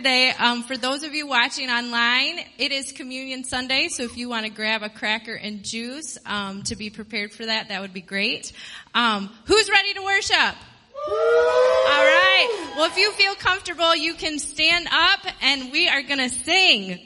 today. Um, for those of you watching online, it is Communion Sunday, so if you want to grab a cracker and juice um, to be prepared for that, that would be great. Um, who's ready to worship? All right. Well, if you feel comfortable, you can stand up, and we are going to sing.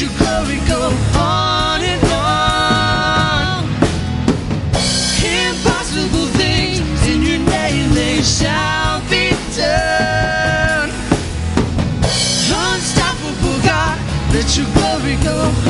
Let your glory go on and on. Impossible things in your name they shall be done. Unstoppable God, let your glory go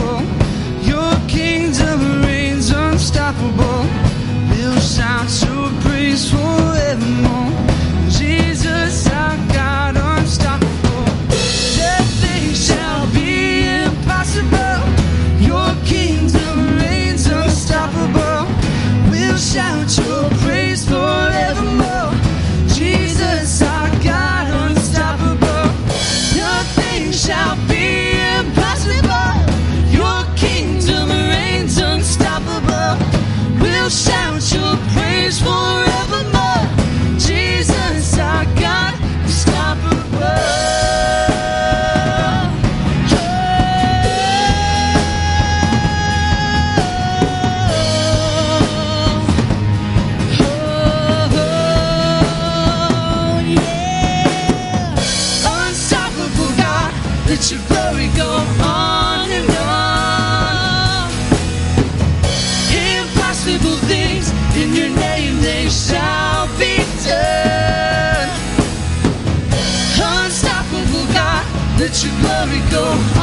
Let your glory go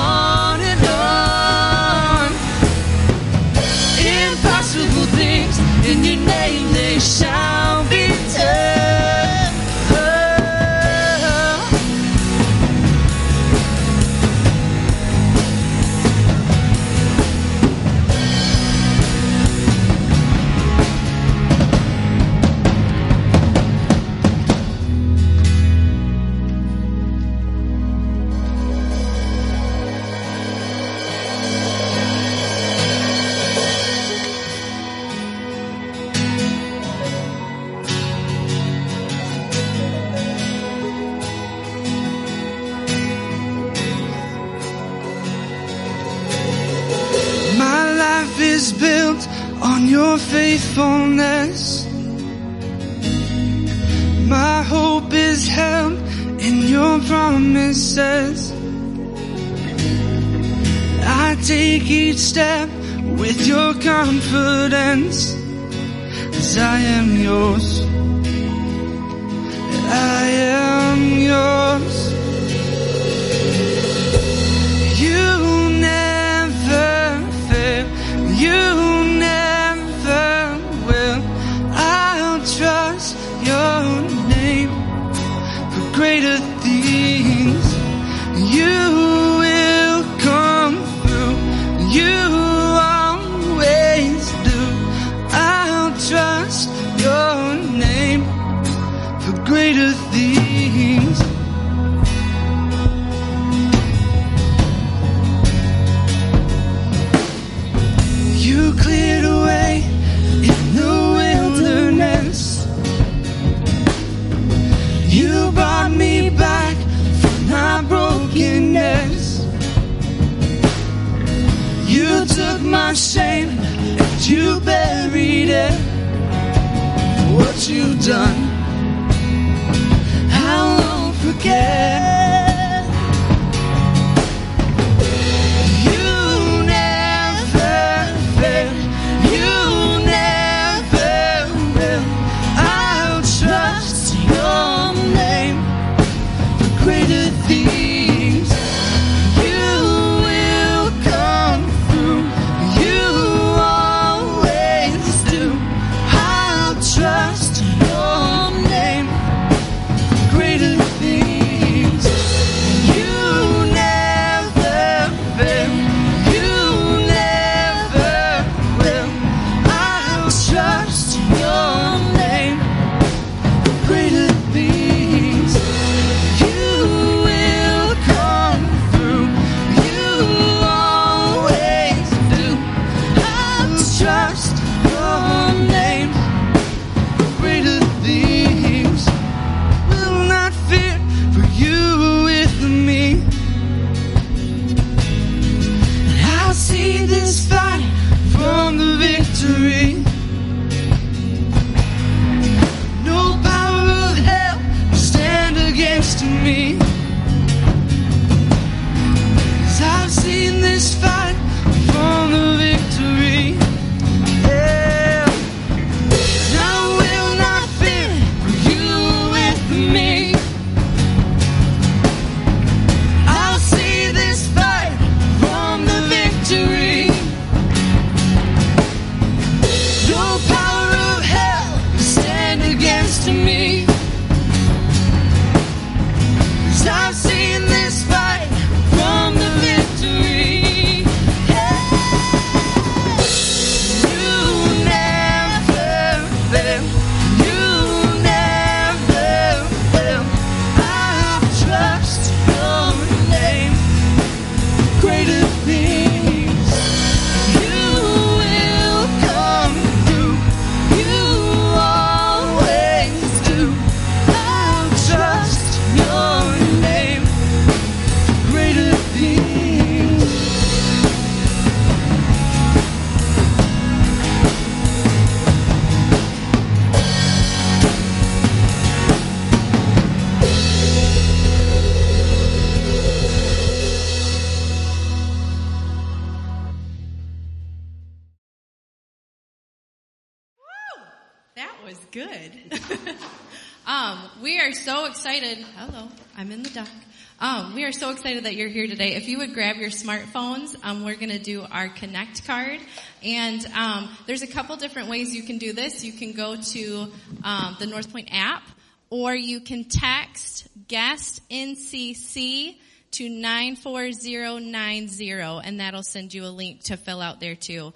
excited that you're here today. If you would grab your smartphones, um, we're going to do our Connect card, and um, there's a couple different ways you can do this. You can go to um, the Northpointe app, or you can text guest NCC to 94090, and that'll send you a link to fill out there too.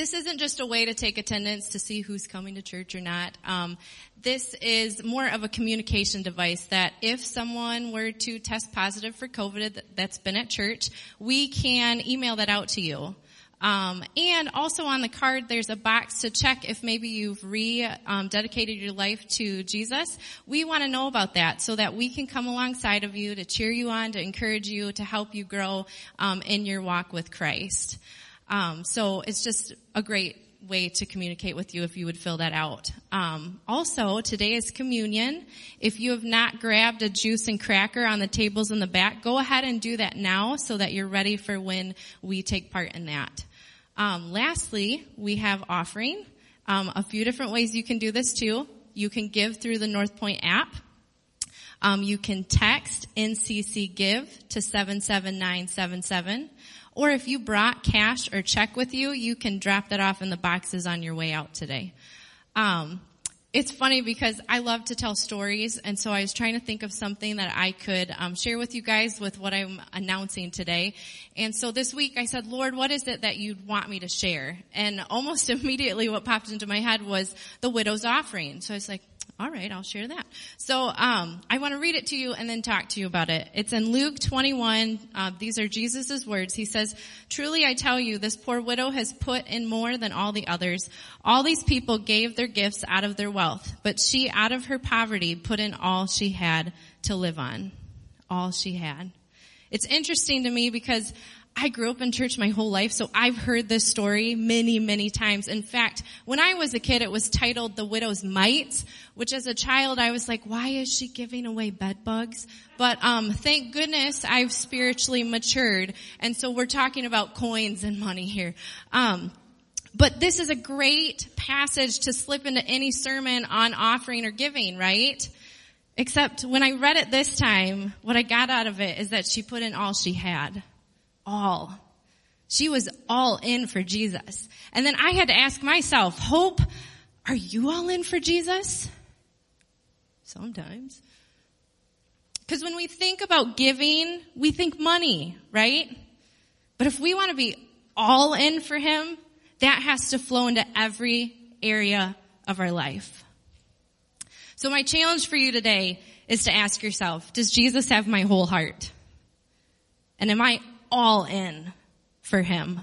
Um, this isn't just a way to take attendance to see who's coming to church or not. Um, this is more of a communication device that if someone were to test positive for COVID that- that's been at church, we can email that out to you. Um, and also on the card, there's a box to check if maybe you've re-dedicated your life to Jesus. We want to know about that so that we can come alongside of you to cheer you on, to encourage you, to help you grow um, in your walk with Christ. Um, so it's just a great way to communicate with you if you would fill that out. Um, also, today is communion. If you have not grabbed a juice and cracker on the tables in the back, go ahead and do that now so that you're ready for when we take part in that. Um, lastly, we have offering. Um, a few different ways you can do this too. You can give through the Northpointe app. Um, you can text NCC Give to 77977. Or if you brought cash or check with you, you can drop that off in the boxes on your way out today. Um, it's funny because I love to tell stories, and so I was trying to think of something that I could um, share with you guys with what I'm announcing today. And so this week I said, Lord, what is it that you'd want me to share? And almost immediately what popped into my head was the widow's offering. So I was like, all right, I'll share that. So um, I want to read it to you and then talk to you about it. It's in Luke 21. Uh, these are Jesus' words. He says, "Truly I tell you, this poor widow has put in more than all the others. All these people gave their gifts out of their wealth, but she, out of her poverty, put in all she had to live on. All she had." It's interesting to me because I grew up in church my whole life, so I've heard this story many, many times. In fact, when I was a kid, it was titled The Widow's Mite, which as a child I was like, why is she giving away bed bugs? But, um, thank goodness I've spiritually matured, and so we're talking about coins and money here. Um, but this is a great passage to slip into any sermon on offering or giving, right? Except when I read it this time, what I got out of it is that she put in all she had all. She was all in for Jesus. And then I had to ask myself, Hope, are you all in for Jesus? Sometimes. Because when we think about giving, we think money, right? But if we want to be all in for Him, that has to flow into every area of our life. So my challenge for you today is to ask yourself, does Jesus have my whole heart? And am I all in for him.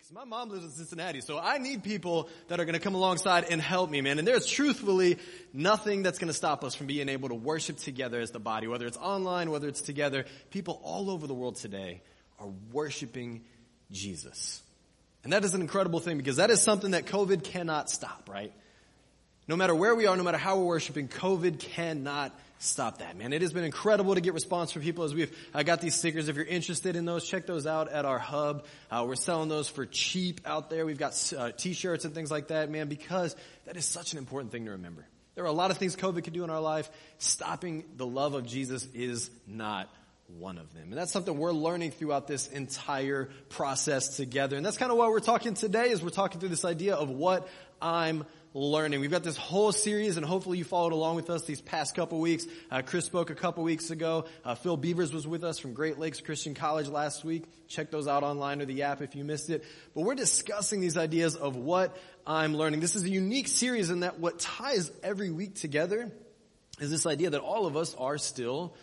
Because my mom lives in Cincinnati, so I need people that are going to come alongside and help me, man. And there's truthfully nothing that's going to stop us from being able to worship together as the body, whether it's online, whether it's together. People all over the world today are worshiping Jesus. And that is an incredible thing because that is something that COVID cannot stop, right? No matter where we are, no matter how we're worshiping, COVID cannot stop that, man. It has been incredible to get response from people as we've I got these stickers. If you're interested in those, check those out at our hub. Uh, we're selling those for cheap out there. We've got uh, t-shirts and things like that, man, because that is such an important thing to remember. There are a lot of things COVID could do in our life. Stopping the love of Jesus is not one of them. And that's something we're learning throughout this entire process together. And that's kind of why we're talking today is we're talking through this idea of what I'm learning. We've got this whole series, and hopefully you followed along with us these past couple weeks. Uh, Chris spoke a couple weeks ago. Uh, Phil Beavers was with us from Great Lakes Christian College last week. Check those out online or the app if you missed it. But we're discussing these ideas of what I'm learning. This is a unique series in that what ties every week together is this idea that all of us are still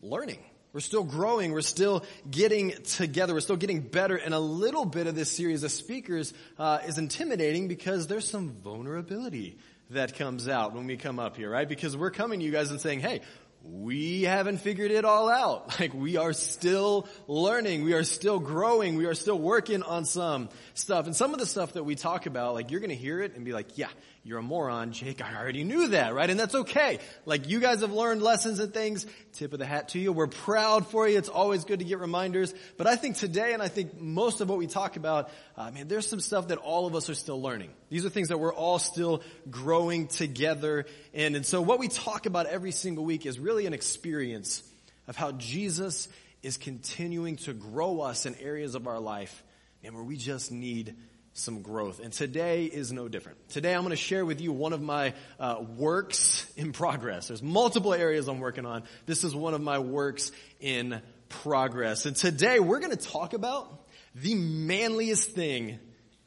learning. We're still growing. We're still getting together. We're still getting better. And a little bit of this series of speakers uh, is intimidating because there's some vulnerability that comes out when we come up here, right? Because we're coming to you guys and saying, hey, we haven't figured it all out. Like we are still learning. We are still growing. We are still working on some stuff. And some of the stuff that we talk about, like you're going to hear it and be like, yeah, you're a moron, Jake. I already knew that, right? And that's okay. Like you guys have learned lessons and things. Tip of the hat to you. We're proud for you. It's always good to get reminders. But I think today, and I think most of what we talk about, uh, man, there's some stuff that all of us are still learning. These are things that we're all still growing together in. And so what we talk about every single week is really an experience of how Jesus is continuing to grow us in areas of our life and where we just need some growth. And today is no different. Today I'm going to share with you one of my uh, works in progress. There's multiple areas I'm working on. This is one of my works in progress. And today we're going to talk about the manliest thing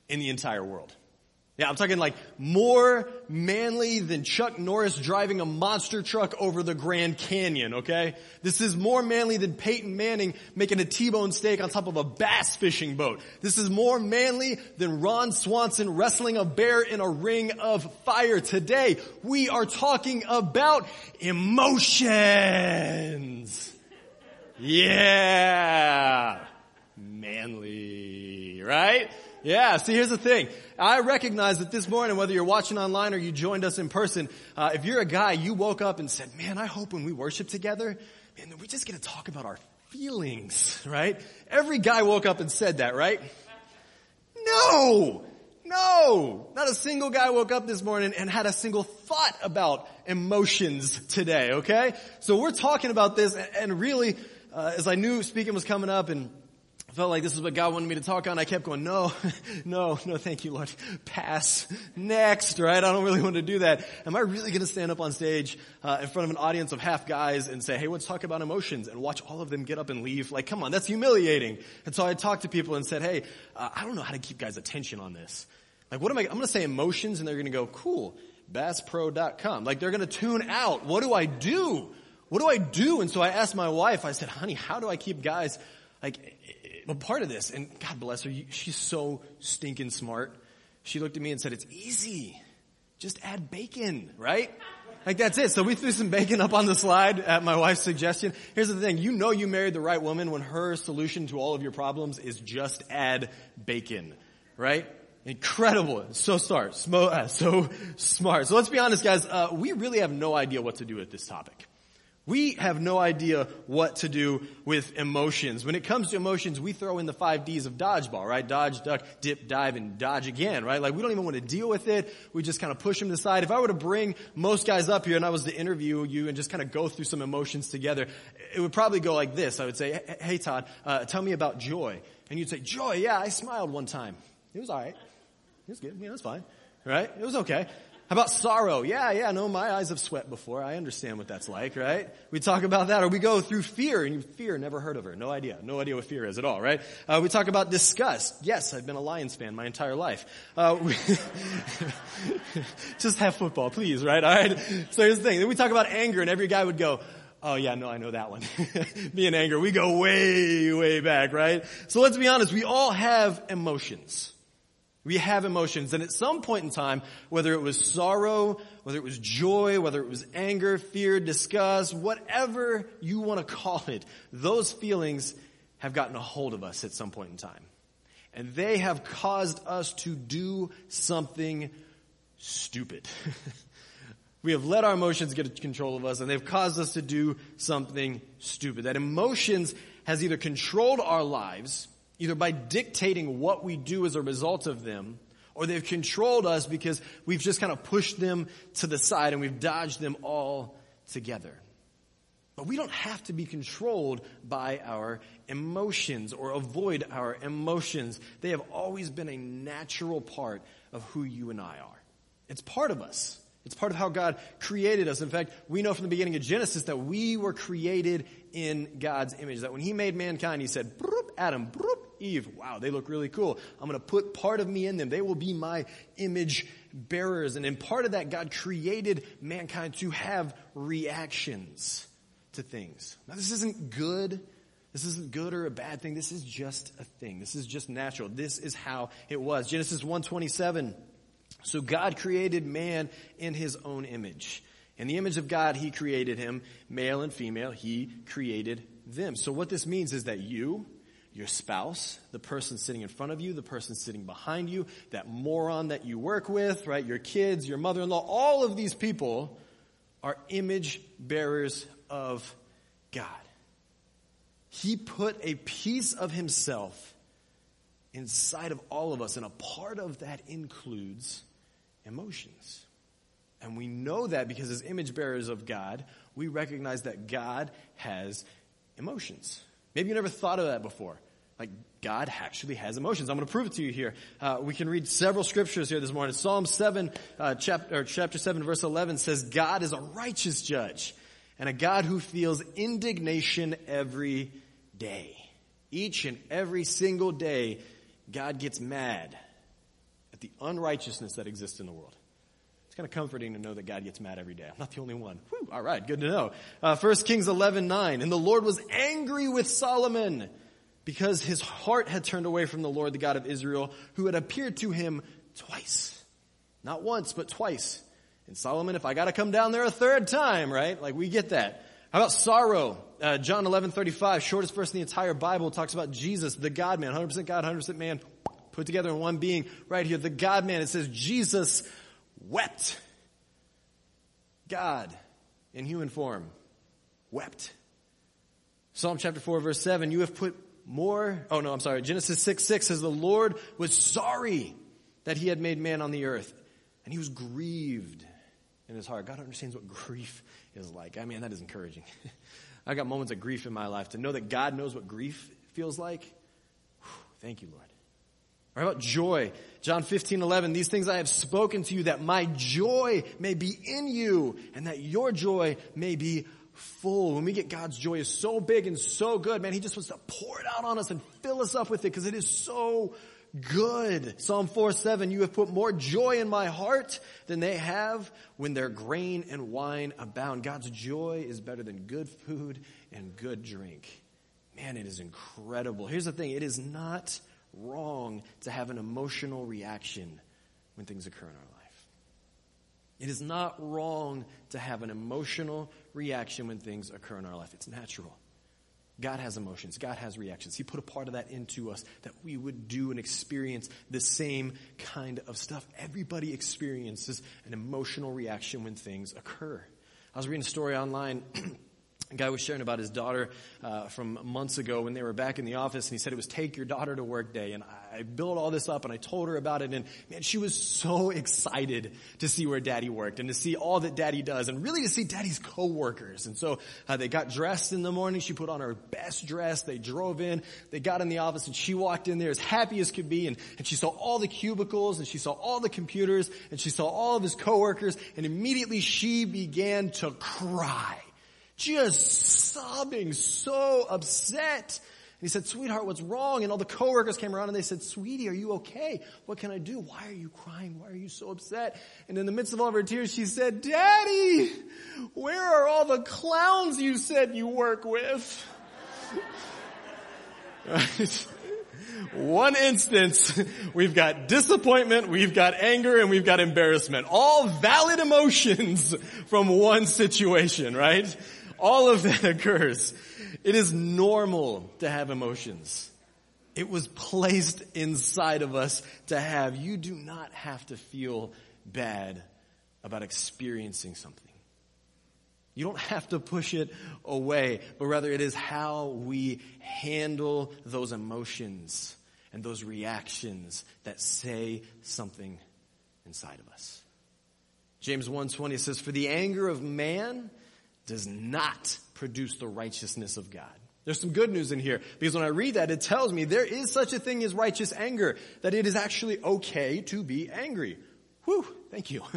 in the entire world. Yeah, I'm talking like more manly than Chuck Norris driving a monster truck over the Grand Canyon, okay? This is more manly than Peyton Manning making a T-bone steak on top of a bass fishing boat. This is more manly than Ron Swanson wrestling a bear in a ring of fire. Today, we are talking about emotions. Yeah. Manly, right? Yeah, see here's the thing. I recognize that this morning, whether you're watching online or you joined us in person, uh, if you're a guy, you woke up and said, man, I hope when we worship together, man, we just get to talk about our feelings, right? Every guy woke up and said that, right? No! No! Not a single guy woke up this morning and had a single thought about emotions today, okay? So we're talking about this and really, uh, as I knew speaking was coming up and felt like this is what God wanted me to talk on. I kept going, no, no, no, thank you, Lord. Pass. Next, right? I don't really want to do that. Am I really going to stand up on stage uh, in front of an audience of half guys and say, hey, let's talk about emotions and watch all of them get up and leave? Like, come on, that's humiliating. And so I talked to people and said, hey, uh, I don't know how to keep guys' attention on this. Like, what am I, I'm going to say emotions and they're going to go, cool, basspro.com. Like, they're going to tune out. What do I do? What do I do? And so I asked my wife, I said, honey, how do I keep guys like but part of this, and God bless her, she's so stinking smart. She looked at me and said, it's easy. Just add bacon, right? Like that's it. So we threw some bacon up on the slide at my wife's suggestion. Here's the thing. You know you married the right woman when her solution to all of your problems is just add bacon, right? Incredible. So smart. Uh, so smart. So let's be honest guys. Uh, we really have no idea what to do with this topic. We have no idea what to do with emotions. When it comes to emotions, we throw in the five D's of dodgeball, right? Dodge, duck, dip, dive, and dodge again, right? Like we don't even want to deal with it. We just kind of push them to the side. If I were to bring most guys up here and I was to interview you and just kind of go through some emotions together, it would probably go like this. I would say, hey Todd, uh, tell me about joy. And you'd say, joy, yeah, I smiled one time. It was alright. It was good. Yeah, it was fine. Right? It was okay. How about sorrow? Yeah, yeah, no, my eyes have sweat before. I understand what that's like, right? We talk about that. Or we go through fear, and fear, never heard of her. No idea. No idea what fear is at all, right? Uh, we talk about disgust. Yes, I've been a Lions fan my entire life. Uh, we just have football, please, right? Alright? So here's the thing. Then we talk about anger, and every guy would go, Oh yeah, no, I know that one. Me and anger, we go way, way back, right? So let's be honest, we all have emotions. We have emotions, and at some point in time, whether it was sorrow, whether it was joy, whether it was anger, fear, disgust, whatever you want to call it, those feelings have gotten a hold of us at some point in time. And they have caused us to do something stupid. we have let our emotions get control of us, and they've caused us to do something stupid. That emotions has either controlled our lives, either by dictating what we do as a result of them, or they've controlled us because we've just kind of pushed them to the side and we've dodged them all together. But we don't have to be controlled by our emotions or avoid our emotions. They have always been a natural part of who you and I are. It's part of us. It's part of how God created us. In fact, we know from the beginning of Genesis that we were created in God's image. That when He made mankind, He said, Adam, Eve, wow, they look really cool. I'm going to put part of me in them. They will be my image bearers. And in part of that, God created mankind to have reactions to things. Now, this isn't good. This isn't good or a bad thing. This is just a thing. This is just natural. This is how it was. Genesis 127. So God created man in his own image. In the image of God, he created him, male and female, he created them. So what this means is that you, your spouse, the person sitting in front of you, the person sitting behind you, that moron that you work with, right? Your kids, your mother-in-law, all of these people are image bearers of God. He put a piece of himself inside of all of us, and a part of that includes emotions. And we know that because as image bearers of God, we recognize that God has emotions. Maybe you never thought of that before. Like God actually has emotions. I'm going to prove it to you here. Uh, we can read several scriptures here this morning. Psalm seven, uh, chapter chapter seven, verse eleven says, "God is a righteous judge, and a God who feels indignation every day. Each and every single day, God gets mad at the unrighteousness that exists in the world. It's kind of comforting to know that God gets mad every day. I'm not the only one. Whew, all right, good to know. Uh, 1 Kings 11, 9. And the Lord was angry with Solomon because his heart had turned away from the Lord, the God of Israel, who had appeared to him twice. Not once, but twice. And Solomon, if I gotta come down there a third time, right? Like we get that. How about sorrow? Uh, John 11, 35, shortest verse in the entire Bible, talks about Jesus, the God man, 100% God, 100% man, put together in one being right here. The God man, it says Jesus wept. God in human form wept. Psalm chapter 4 verse 7, you have put more, oh no, I'm sorry, Genesis 6, 6 says the Lord was sorry that he had made man on the earth and he was grieved in his heart. God understands what grief is like. I mean, that is encouraging. I got moments of grief in my life to know that God knows what grief feels like. Whew, thank you, Lord. Or how about joy? John 15, 11, these things I have spoken to you that my joy may be in you and that your joy may be full. When we get God's joy is so big and so good, man, He just wants to pour it out on us and fill us up with it because it is so good. Psalm 4, 7, you have put more joy in my heart than they have when their grain and wine abound. God's joy is better than good food and good drink. Man, it is incredible. Here's the thing. It is not wrong to have an emotional reaction when things occur in our life. It is not wrong to have an emotional reaction when things occur in our life. It's natural. God has emotions. God has reactions. He put a part of that into us that we would do and experience the same kind of stuff. Everybody experiences an emotional reaction when things occur. I was reading a story online A guy was sharing about his daughter uh, from months ago when they were back in the office, and he said it was take your daughter to work day. And I built all this up, and I told her about it, and man, she was so excited to see where Daddy worked and to see all that Daddy does, and really to see Daddy's coworkers. And so uh, they got dressed in the morning. She put on her best dress. They drove in. They got in the office, and she walked in there as happy as could be, and, and she saw all the cubicles, and she saw all the computers, and she saw all of his coworkers, and immediately she began to cry just sobbing, so upset. And he said, sweetheart, what's wrong? And all the coworkers came around and they said, sweetie, are you okay? What can I do? Why are you crying? Why are you so upset? And in the midst of all of her tears, she said, daddy, where are all the clowns you said you work with? One instance, we've got disappointment, we've got anger, and we've got embarrassment. All valid emotions from one situation, right? All of that occurs. It is normal to have emotions. It was placed inside of us to have. You do not have to feel bad about experiencing something. You don't have to push it away, but rather it is how we handle those emotions and those reactions that say something inside of us. James 1:20 says for the anger of man does not produce the righteousness of God. There's some good news in here because when I read that, it tells me there is such a thing as righteous anger, that it is actually okay to be angry. Whew, thank you.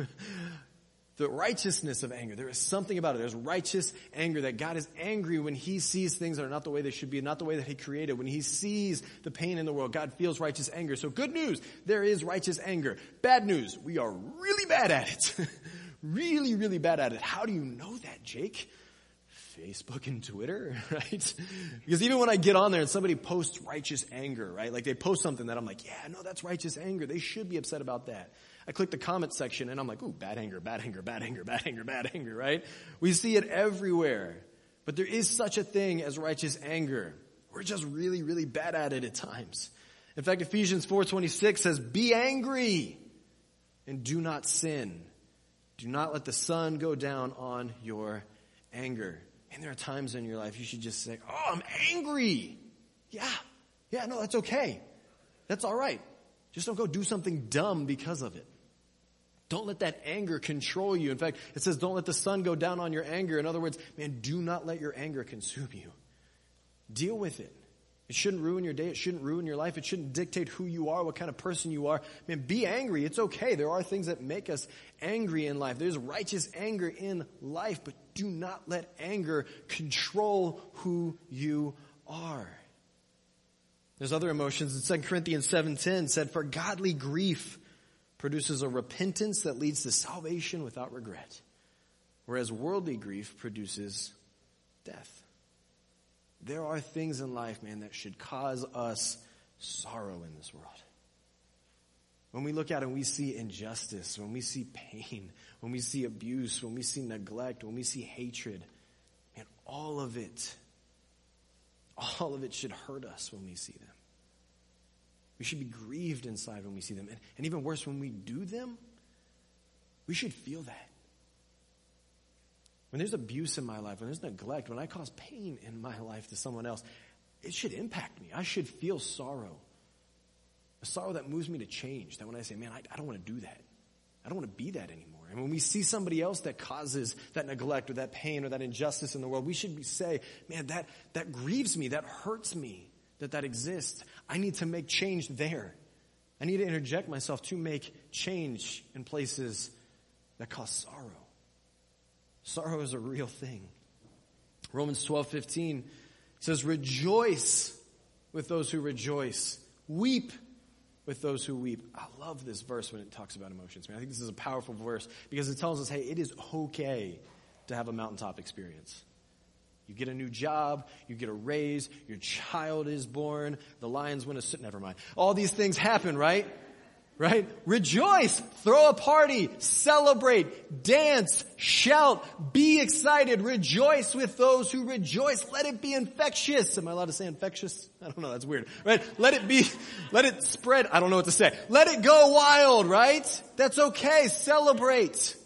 the righteousness of anger. There is something about it. There's righteous anger that God is angry when he sees things that are not the way they should be, not the way that he created. When he sees the pain in the world, God feels righteous anger. So good news, there is righteous anger. Bad news, we are really bad at it. really, really bad at it. How do you know that, Jake? Facebook and Twitter, right? Because even when I get on there and somebody posts righteous anger, right? Like they post something that I'm like, yeah, no, that's righteous anger. They should be upset about that. I click the comment section and I'm like, ooh, bad anger, bad anger, bad anger, bad anger, bad anger, right? We see it everywhere. But there is such a thing as righteous anger. We're just really, really bad at it at times. In fact, Ephesians 4.26 says, be angry and do not sin. Do not let the sun go down on your anger. And there are times in your life you should just say, Oh, I'm angry. Yeah. Yeah, no, that's okay. That's all right. Just don't go do something dumb because of it. Don't let that anger control you. In fact, it says don't let the sun go down on your anger. In other words, man, do not let your anger consume you. Deal with it. It shouldn't ruin your day. It shouldn't ruin your life. It shouldn't dictate who you are, what kind of person you are. Man, be angry. It's okay. There are things that make us angry in life. There's righteous anger in life, but do not let anger control who you are. There's other emotions. In 2 Corinthians 7.10 said, for godly grief produces a repentance that leads to salvation without regret, whereas worldly grief produces death. There are things in life, man, that should cause us sorrow in this world. When we look at and we see injustice, when we see pain, when we see abuse, when we see neglect, when we see hatred, man, all of it, all of it should hurt us when we see them. We should be grieved inside when we see them. And, and even worse, when we do them, we should feel that. When there's abuse in my life, when there's neglect, when I cause pain in my life to someone else, it should impact me. I should feel sorrow. A sorrow that moves me to change. That when I say, man, I, I don't want to do that. I don't want to be that anymore. And when we see somebody else that causes that neglect or that pain or that injustice in the world, we should say, man, that, that grieves me, that hurts me that that exists. I need to make change there. I need to interject myself to make change in places that cause sorrow. Sorrow is a real thing. Romans 12, 15 says, rejoice with those who rejoice. Weep with those who weep. I love this verse when it talks about emotions, man. I think this is a powerful verse because it tells us, hey, it is okay to have a mountaintop experience. You get a new job, you get a raise, your child is born, the lions win a. Never mind. All these things happen, right? Right? Rejoice, throw a party, celebrate, dance, shout, be excited, rejoice with those who rejoice. Let it be infectious. Am I allowed to say infectious? I don't know, that's weird. Right? Let it be, let it spread. I don't know what to say. Let it go wild, right? That's okay. Celebrate.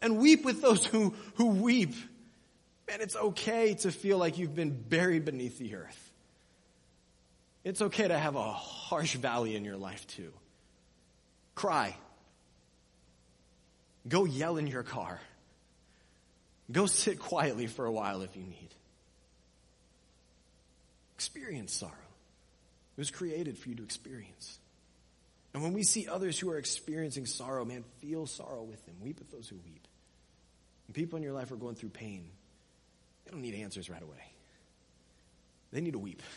And weep with those who, who weep. Man, it's okay to feel like you've been buried beneath the earth. It's okay to have a harsh valley in your life too. Cry. Go yell in your car. Go sit quietly for a while if you need. Experience sorrow. It was created for you to experience. And when we see others who are experiencing sorrow, man, feel sorrow with them. Weep with those who weep. When people in your life are going through pain, they don't need answers right away. They need to weep.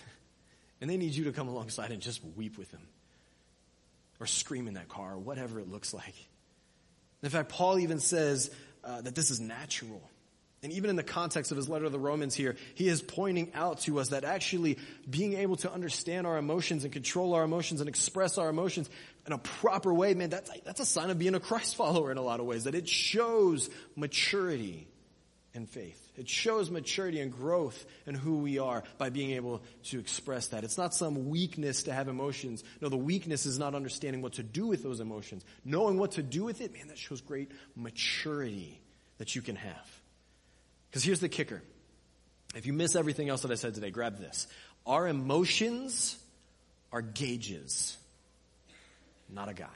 And they need you to come alongside and just weep with them. Or scream in that car, or whatever it looks like. In fact, Paul even says uh, that this is natural. And even in the context of his letter to the Romans here, he is pointing out to us that actually being able to understand our emotions and control our emotions and express our emotions in a proper way, man, that's, that's a sign of being a Christ follower in a lot of ways. That it shows maturity and faith. It shows maturity and growth in who we are by being able to express that. It's not some weakness to have emotions. No, the weakness is not understanding what to do with those emotions. Knowing what to do with it, man, that shows great maturity that you can have. Because here's the kicker. If you miss everything else that I said today, grab this. Our emotions are gauges, not a guide.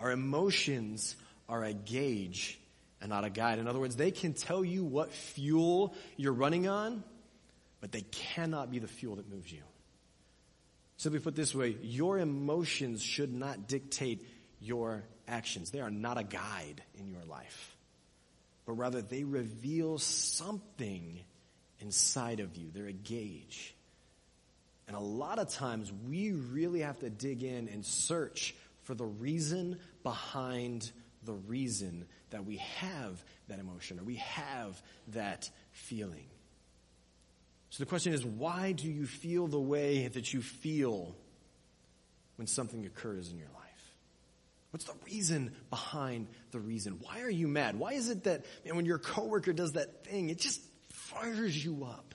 Our emotions are a gauge and not a guide. In other words, they can tell you what fuel you're running on, but they cannot be the fuel that moves you. Simply put this way, your emotions should not dictate your actions. They are not a guide in your life, but rather they reveal something inside of you. They're a gauge. And a lot of times we really have to dig in and search for the reason behind the reason that we have that emotion or we have that feeling. So the question is, why do you feel the way that you feel when something occurs in your life? What's the reason behind the reason? Why are you mad? Why is it that man, when your coworker does that thing, it just fires you up?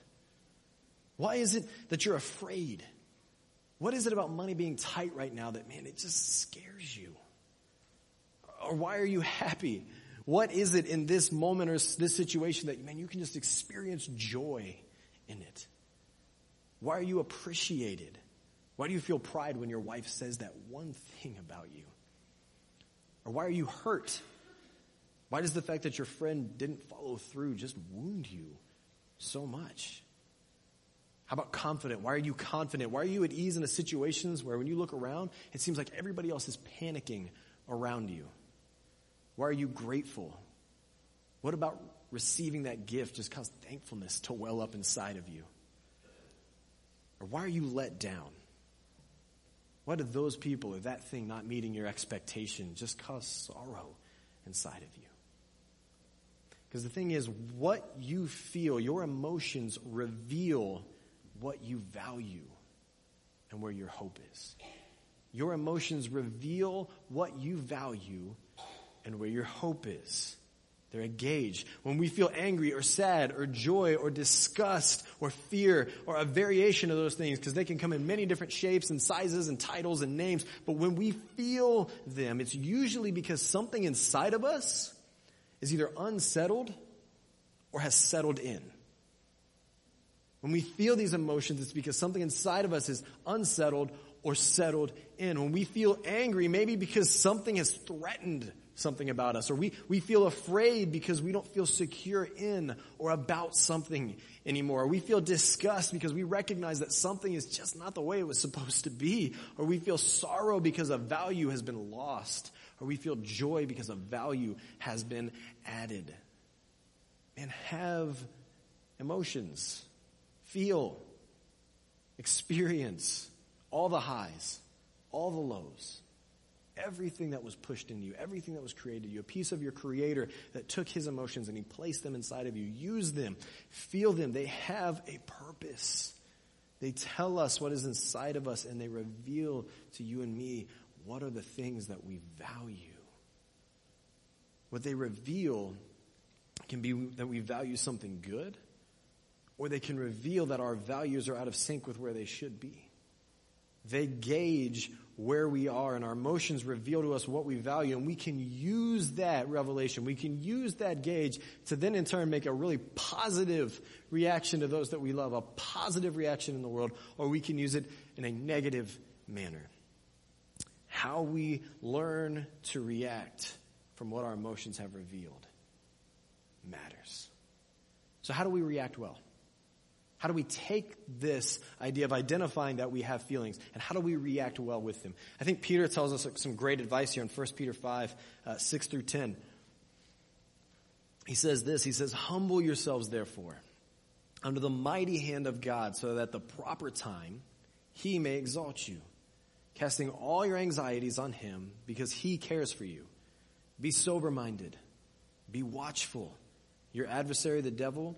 Why is it that you're afraid? What is it about money being tight right now that, man, it just scares you? Or why are you happy? What is it in this moment or this situation that, man, you can just experience joy in it? Why are you appreciated? Why do you feel pride when your wife says that one thing about you? Or why are you hurt? Why does the fact that your friend didn't follow through just wound you so much? How about confident? Why are you confident? Why are you at ease in the situations where when you look around, it seems like everybody else is panicking around you? Why are you grateful? What about receiving that gift just cause thankfulness to well up inside of you? Or why are you let down? What did those people or that thing not meeting your expectation just cause sorrow inside of you? Because the thing is, what you feel, your emotions reveal what you value and where your hope is. Your emotions reveal what you value and where your hope is. They're engaged. When we feel angry or sad or joy or disgust or fear or a variation of those things, because they can come in many different shapes and sizes and titles and names, but when we feel them, it's usually because something inside of us is either unsettled or has settled in. When we feel these emotions, it's because something inside of us is unsettled or settled in. When we feel angry, maybe because something has threatened something about us, or we, we feel afraid because we don't feel secure in or about something anymore. Or we feel disgust because we recognize that something is just not the way it was supposed to be. Or we feel sorrow because a value has been lost. Or we feel joy because a value has been added. And have emotions. Feel. Experience all the highs, all the lows, everything that was pushed into you, everything that was created you, a piece of your creator that took his emotions and he placed them inside of you. Use them, feel them. They have a purpose. They tell us what is inside of us and they reveal to you and me what are the things that we value. What they reveal can be that we value something good, or they can reveal that our values are out of sync with where they should be. They gauge where we are and our emotions reveal to us what we value and we can use that revelation, we can use that gauge to then in turn make a really positive reaction to those that we love, a positive reaction in the world, or we can use it in a negative manner. How we learn to react from what our emotions have revealed matters. So how do we react well? How do we take this idea of identifying that we have feelings and how do we react well with them? I think Peter tells us some great advice here in 1 Peter 5, uh, 6 through 10. He says this, he says, humble yourselves therefore under the mighty hand of God so that at the proper time he may exalt you, casting all your anxieties on him because he cares for you. Be sober minded. Be watchful. Your adversary, the devil,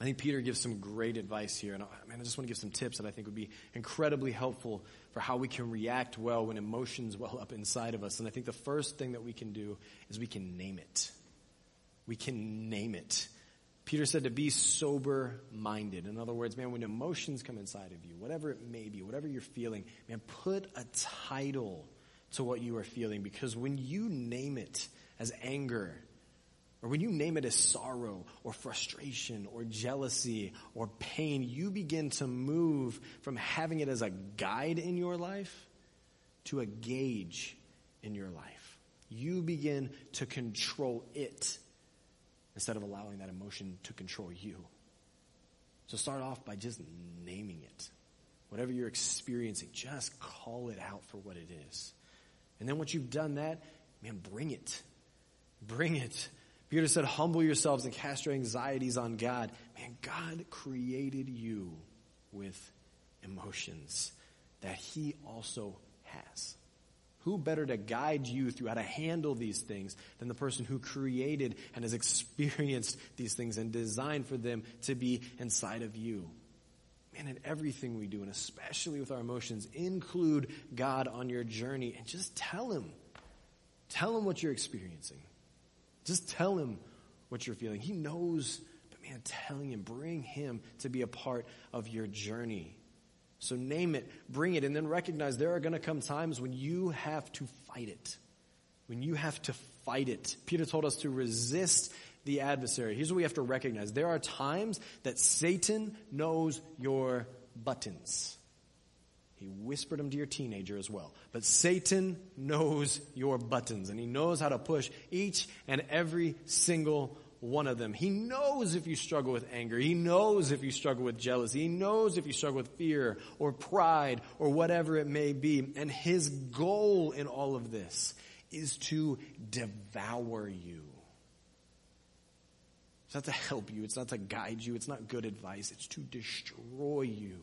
I think Peter gives some great advice here, and I, man, I just want to give some tips that I think would be incredibly helpful for how we can react well when emotions well up inside of us. And I think the first thing that we can do is we can name it. We can name it. Peter said to be sober minded. In other words, man, when emotions come inside of you, whatever it may be, whatever you're feeling, man, put a title to what you are feeling because when you name it as anger, or when you name it as sorrow or frustration or jealousy or pain, you begin to move from having it as a guide in your life to a gauge in your life. You begin to control it instead of allowing that emotion to control you. So start off by just naming it. Whatever you're experiencing, just call it out for what it is. And then once you've done that, man, bring it. Bring it Peter said, humble yourselves and cast your anxieties on God. Man, God created you with emotions that he also has. Who better to guide you through how to handle these things than the person who created and has experienced these things and designed for them to be inside of you? Man, in everything we do, and especially with our emotions, include God on your journey and just tell him. Tell him what you're experiencing. Just tell him what you're feeling. He knows, but man, telling him, bring him to be a part of your journey. So name it, bring it, and then recognize there are going to come times when you have to fight it. When you have to fight it. Peter told us to resist the adversary. Here's what we have to recognize. There are times that Satan knows your buttons. He whispered them to your teenager as well. But Satan knows your buttons and he knows how to push each and every single one of them. He knows if you struggle with anger. He knows if you struggle with jealousy. He knows if you struggle with fear or pride or whatever it may be. And his goal in all of this is to devour you. It's not to help you. It's not to guide you. It's not good advice. It's to destroy you.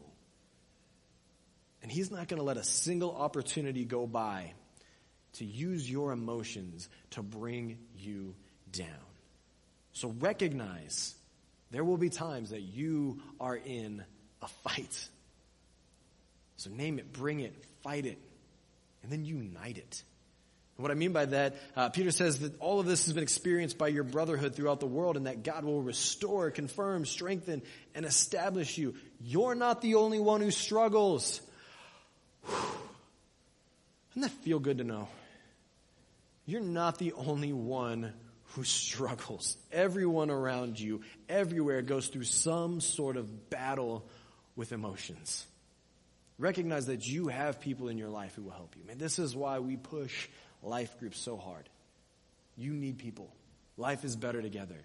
And he's not going to let a single opportunity go by to use your emotions to bring you down. So recognize there will be times that you are in a fight. So name it, bring it, fight it, and then unite it. And what I mean by that, uh, Peter says that all of this has been experienced by your brotherhood throughout the world and that God will restore, confirm, strengthen, and establish you. You're not the only one who struggles. Doesn't that feel good to know? You're not the only one who struggles. Everyone around you, everywhere, goes through some sort of battle with emotions. Recognize that you have people in your life who will help you. Man, this is why we push life groups so hard. You need people. Life is better together.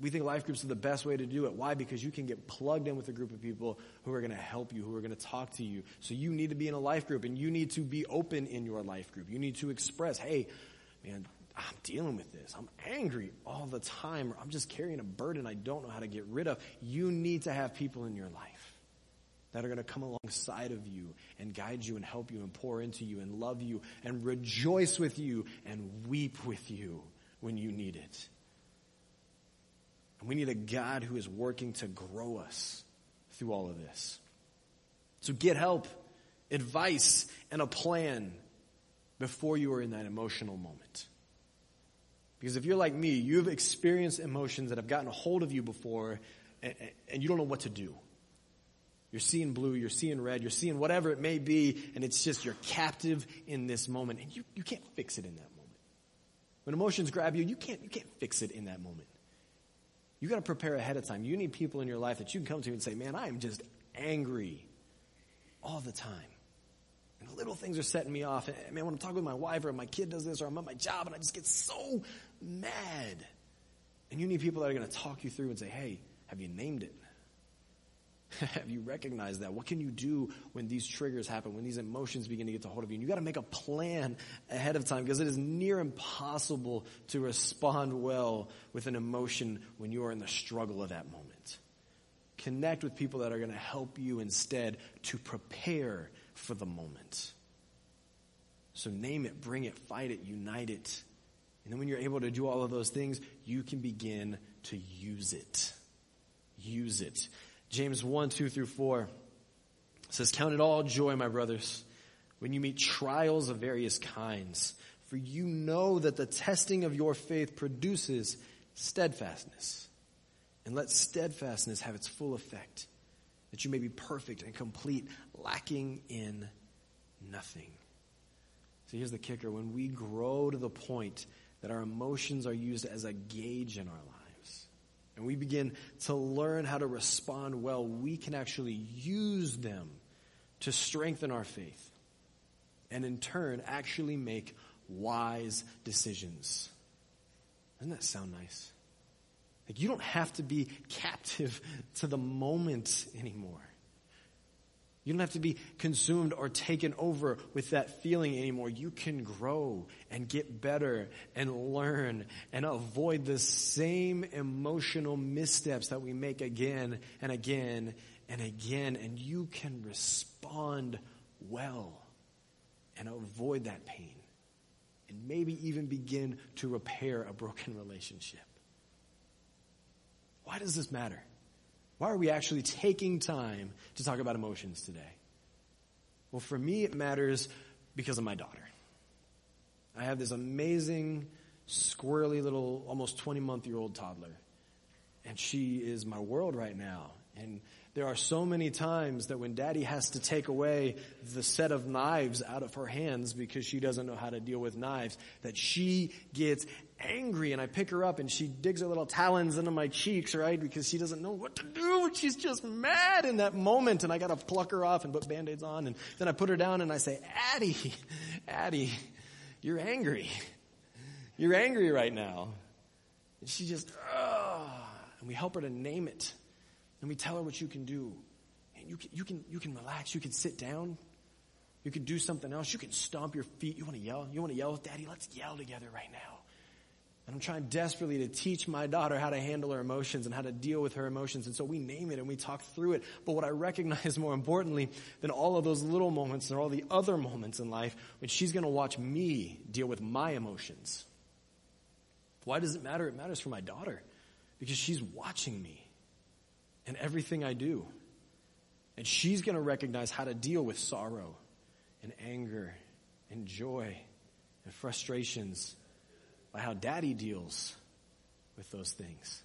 We think life groups are the best way to do it. Why? Because you can get plugged in with a group of people who are going to help you, who are going to talk to you. So you need to be in a life group and you need to be open in your life group. You need to express, hey, man, I'm dealing with this. I'm angry all the time. I'm just carrying a burden I don't know how to get rid of. You need to have people in your life that are going to come alongside of you and guide you and help you and pour into you and love you and rejoice with you and weep with you when you need it. And we need a God who is working to grow us through all of this. So get help, advice, and a plan before you are in that emotional moment. Because if you're like me, you've experienced emotions that have gotten a hold of you before and, and you don't know what to do. You're seeing blue, you're seeing red, you're seeing whatever it may be, and it's just you're captive in this moment, and you, you can't fix it in that moment. When emotions grab you, you can't, you can't fix it in that moment. You gotta prepare ahead of time. You need people in your life that you can come to and say, man, I am just angry all the time. And little things are setting me off. And man, when I'm talking with my wife or my kid does this or I'm at my job and I just get so mad. And you need people that are going to talk you through and say, hey, have you named it? have you recognized that? What can you do when these triggers happen, when these emotions begin to get a hold of you? And you got to make a plan ahead of time because it is near impossible to respond well with an emotion when you are in the struggle of that moment. Connect with people that are going to help you instead to prepare for the moment. So name it, bring it, fight it, unite it. And then when you're able to do all of those things, you can begin to use it. Use it. James 1, 2 through 4 says, Count it all joy, my brothers, when you meet trials of various kinds. For you know that the testing of your faith produces steadfastness. And let steadfastness have its full effect, that you may be perfect and complete, lacking in nothing. So here's the kicker. When we grow to the point that our emotions are used as a gauge in our lives, and we begin to learn how to respond well, we can actually use them to strengthen our faith and in turn actually make wise decisions. Doesn't that sound nice? Like you don't have to be captive to the moment anymore. You don't have to be consumed or taken over with that feeling anymore. You can grow and get better and learn and avoid the same emotional missteps that we make again and again and again. And you can respond well and avoid that pain and maybe even begin to repair a broken relationship. Why does this matter? Why are we actually taking time to talk about emotions today? Well, for me, it matters because of my daughter. I have this amazing, squirrely little, almost 20 month year old toddler. And she is my world right now. And There are so many times that when daddy has to take away the set of knives out of her hands because she doesn't know how to deal with knives, that she gets angry and I pick her up and she digs her little talons into my cheeks, right? Because she doesn't know what to do she's just mad in that moment and I gotta pluck her off and put band-aids on and then I put her down and I say, Addie, Addie, you're angry. You're angry right now. And she just, oh, and we help her to name it. And we tell her what you can do. And you can, you can, you can relax. You can sit down. You can do something else. You can stomp your feet. You want to yell? You want to yell with daddy? Let's yell together right now. And I'm trying desperately to teach my daughter how to handle her emotions and how to deal with her emotions. And so we name it and we talk through it. But what I recognize more importantly than all of those little moments and all the other moments in life, when she's going to watch me deal with my emotions. Why does it matter? It matters for my daughter because she's watching me and everything I do. And she's going to recognize how to deal with sorrow and anger and joy and frustrations by how daddy deals with those things.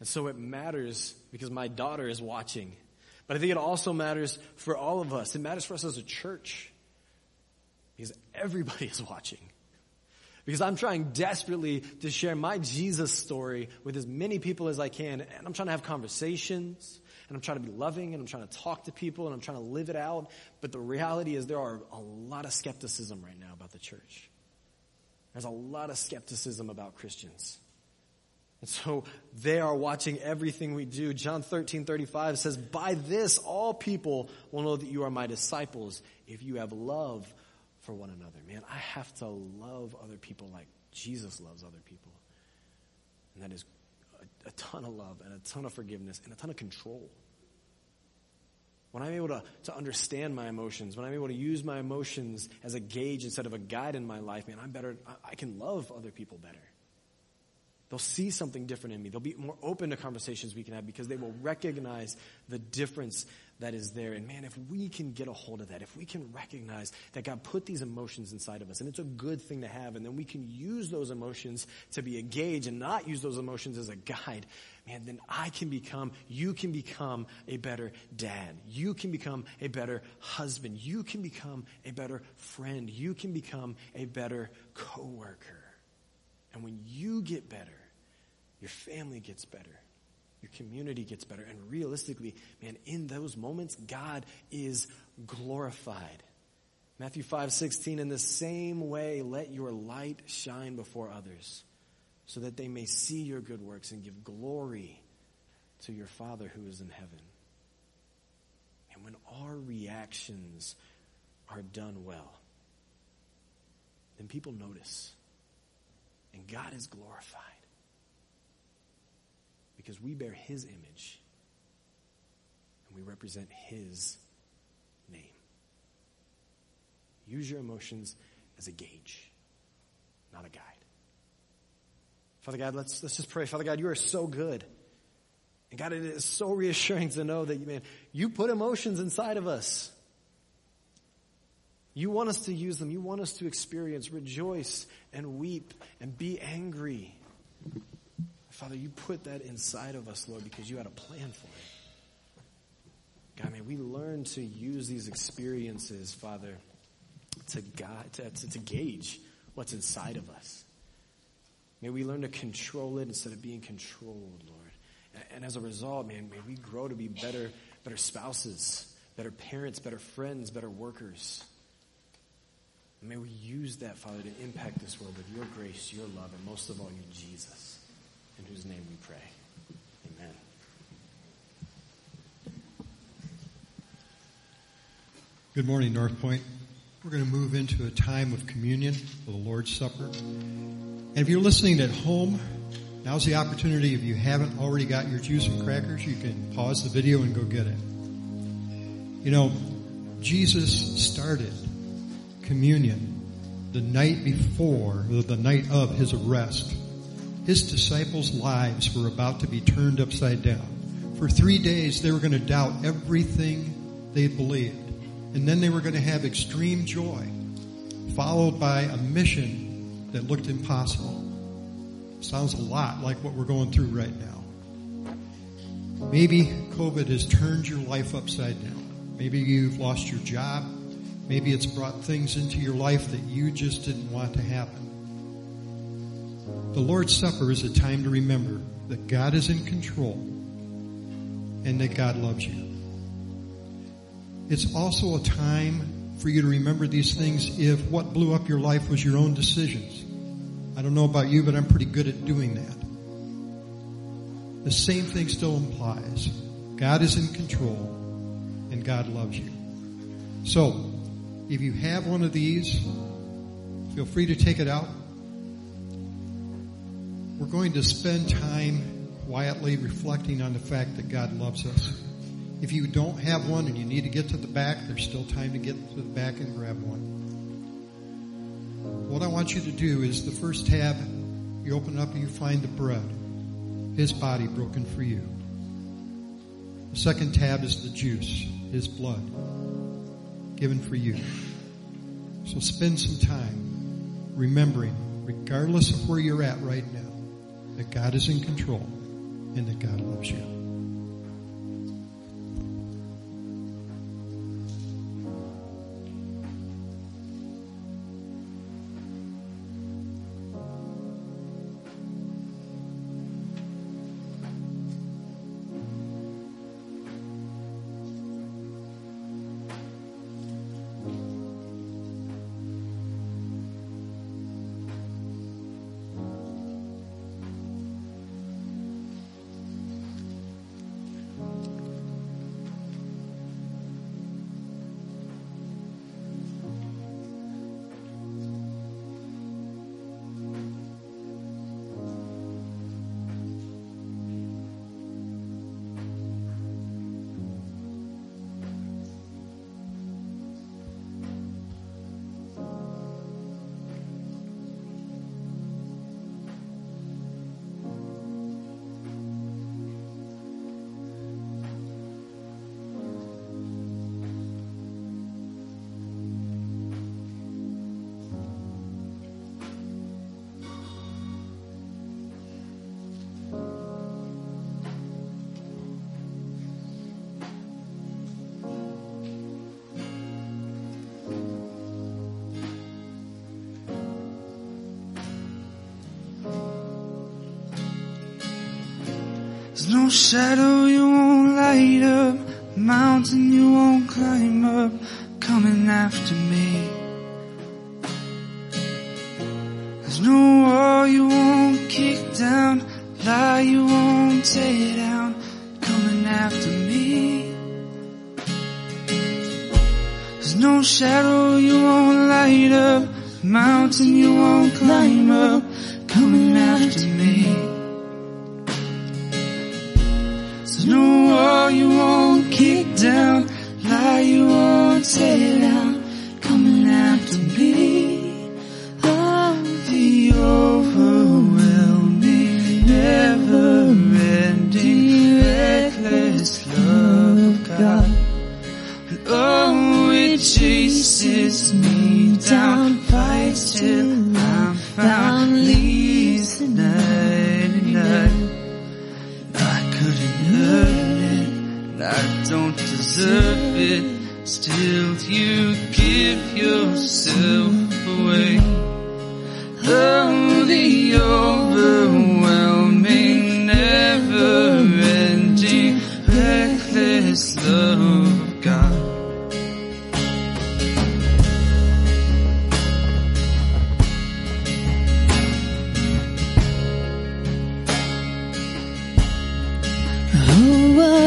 And so it matters because my daughter is watching. But I think it also matters for all of us. It matters for us as a church because everybody is watching. Because I'm trying desperately to share my Jesus story with as many people as I can. And I'm trying to have conversations. And I'm trying to be loving. And I'm trying to talk to people. And I'm trying to live it out. But the reality is there are a lot of skepticism right now about the church. There's a lot of skepticism about Christians. And so they are watching everything we do. John 13, 35 says, By this all people will know that you are my disciples if you have love for one another. Man, I have to love other people like Jesus loves other people. And that is a, a, ton of love and a ton of forgiveness and a ton of control. When I'm able to, to understand my emotions, when I'm able to use my emotions as a gauge instead of a guide in my life, man, I'm better, I, I can love other people better. They'll see something different in me. They'll be more open to conversations we can have because they will recognize the difference that is there. And man, if we can get a hold of that, if we can recognize that God put these emotions inside of us, and it's a good thing to have, and then we can use those emotions to be a gauge and not use those emotions as a guide, man, then I can become, you can become a better dad. You can become a better husband. You can become a better friend. You can become a better coworker. And when you get better, your family gets better. Your community gets better. And realistically, man, in those moments, God is glorified. Matthew 5, 16, in the same way, let your light shine before others so that they may see your good works and give glory to your Father who is in heaven. And when our reactions are done well, then people notice. And God is glorified because we bear his image and we represent his name. Use your emotions as a gauge, not a guide. Father God, let's, let's just pray. Father God, you are so good. And God, it is so reassuring to know that, man, you put emotions inside of us. You want us to use them. You want us to experience, rejoice, and weep, and be angry. Father, you put that inside of us, Lord, because you had a plan for it. God, may we learn to use these experiences, Father, to, God, to, to, to gauge what's inside of us. May we learn to control it instead of being controlled, Lord. And, and as a result, man, may we grow to be better, better spouses, better parents, better friends, better workers. May we use that, Father, to impact this world with your grace, your love, and most of all, you, Jesus in whose name we pray. Amen. Good morning, Northpointe. We're going to move into a time of communion for the Lord's Supper. And if you're listening at home, now's the opportunity. If you haven't already got your juice and crackers, you can pause the video and go get it. You know, Jesus started communion the night before, the night of his arrest his disciples' lives were about to be turned upside down. For three days, they were going to doubt everything they believed. And then they were going to have extreme joy, followed by a mission that looked impossible. Sounds a lot like what we're going through right now. Maybe COVID has turned your life upside down. Maybe you've lost your job. Maybe it's brought things into your life that you just didn't want to happen. The Lord's Supper is a time to remember that God is in control and that God loves you. It's also a time for you to remember these things if what blew up your life was your own decisions. I don't know about you, but I'm pretty good at doing that. The same thing still implies. God is in control and God loves you. So, if you have one of these, feel free to take it out. We're going to spend time quietly reflecting on the fact that God loves us. If you don't have one and you need to get to the back, there's still time to get to the back and grab one. What I want you to do is the first tab, you open up and you find the bread. His body broken for you. The second tab is the juice, His blood given for you. So spend some time remembering, regardless of where you're at right now, that God is in control and that God loves you. Shadow you won't light up, mountain you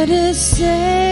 Oh, what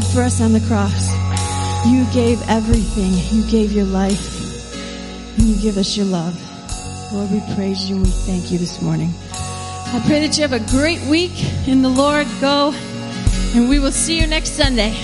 did for us on the cross. You gave everything. You gave your life. And you give us your love. Lord, we praise you and we thank you this morning. I pray that you have a great week in the Lord. Go, and we will see you next Sunday.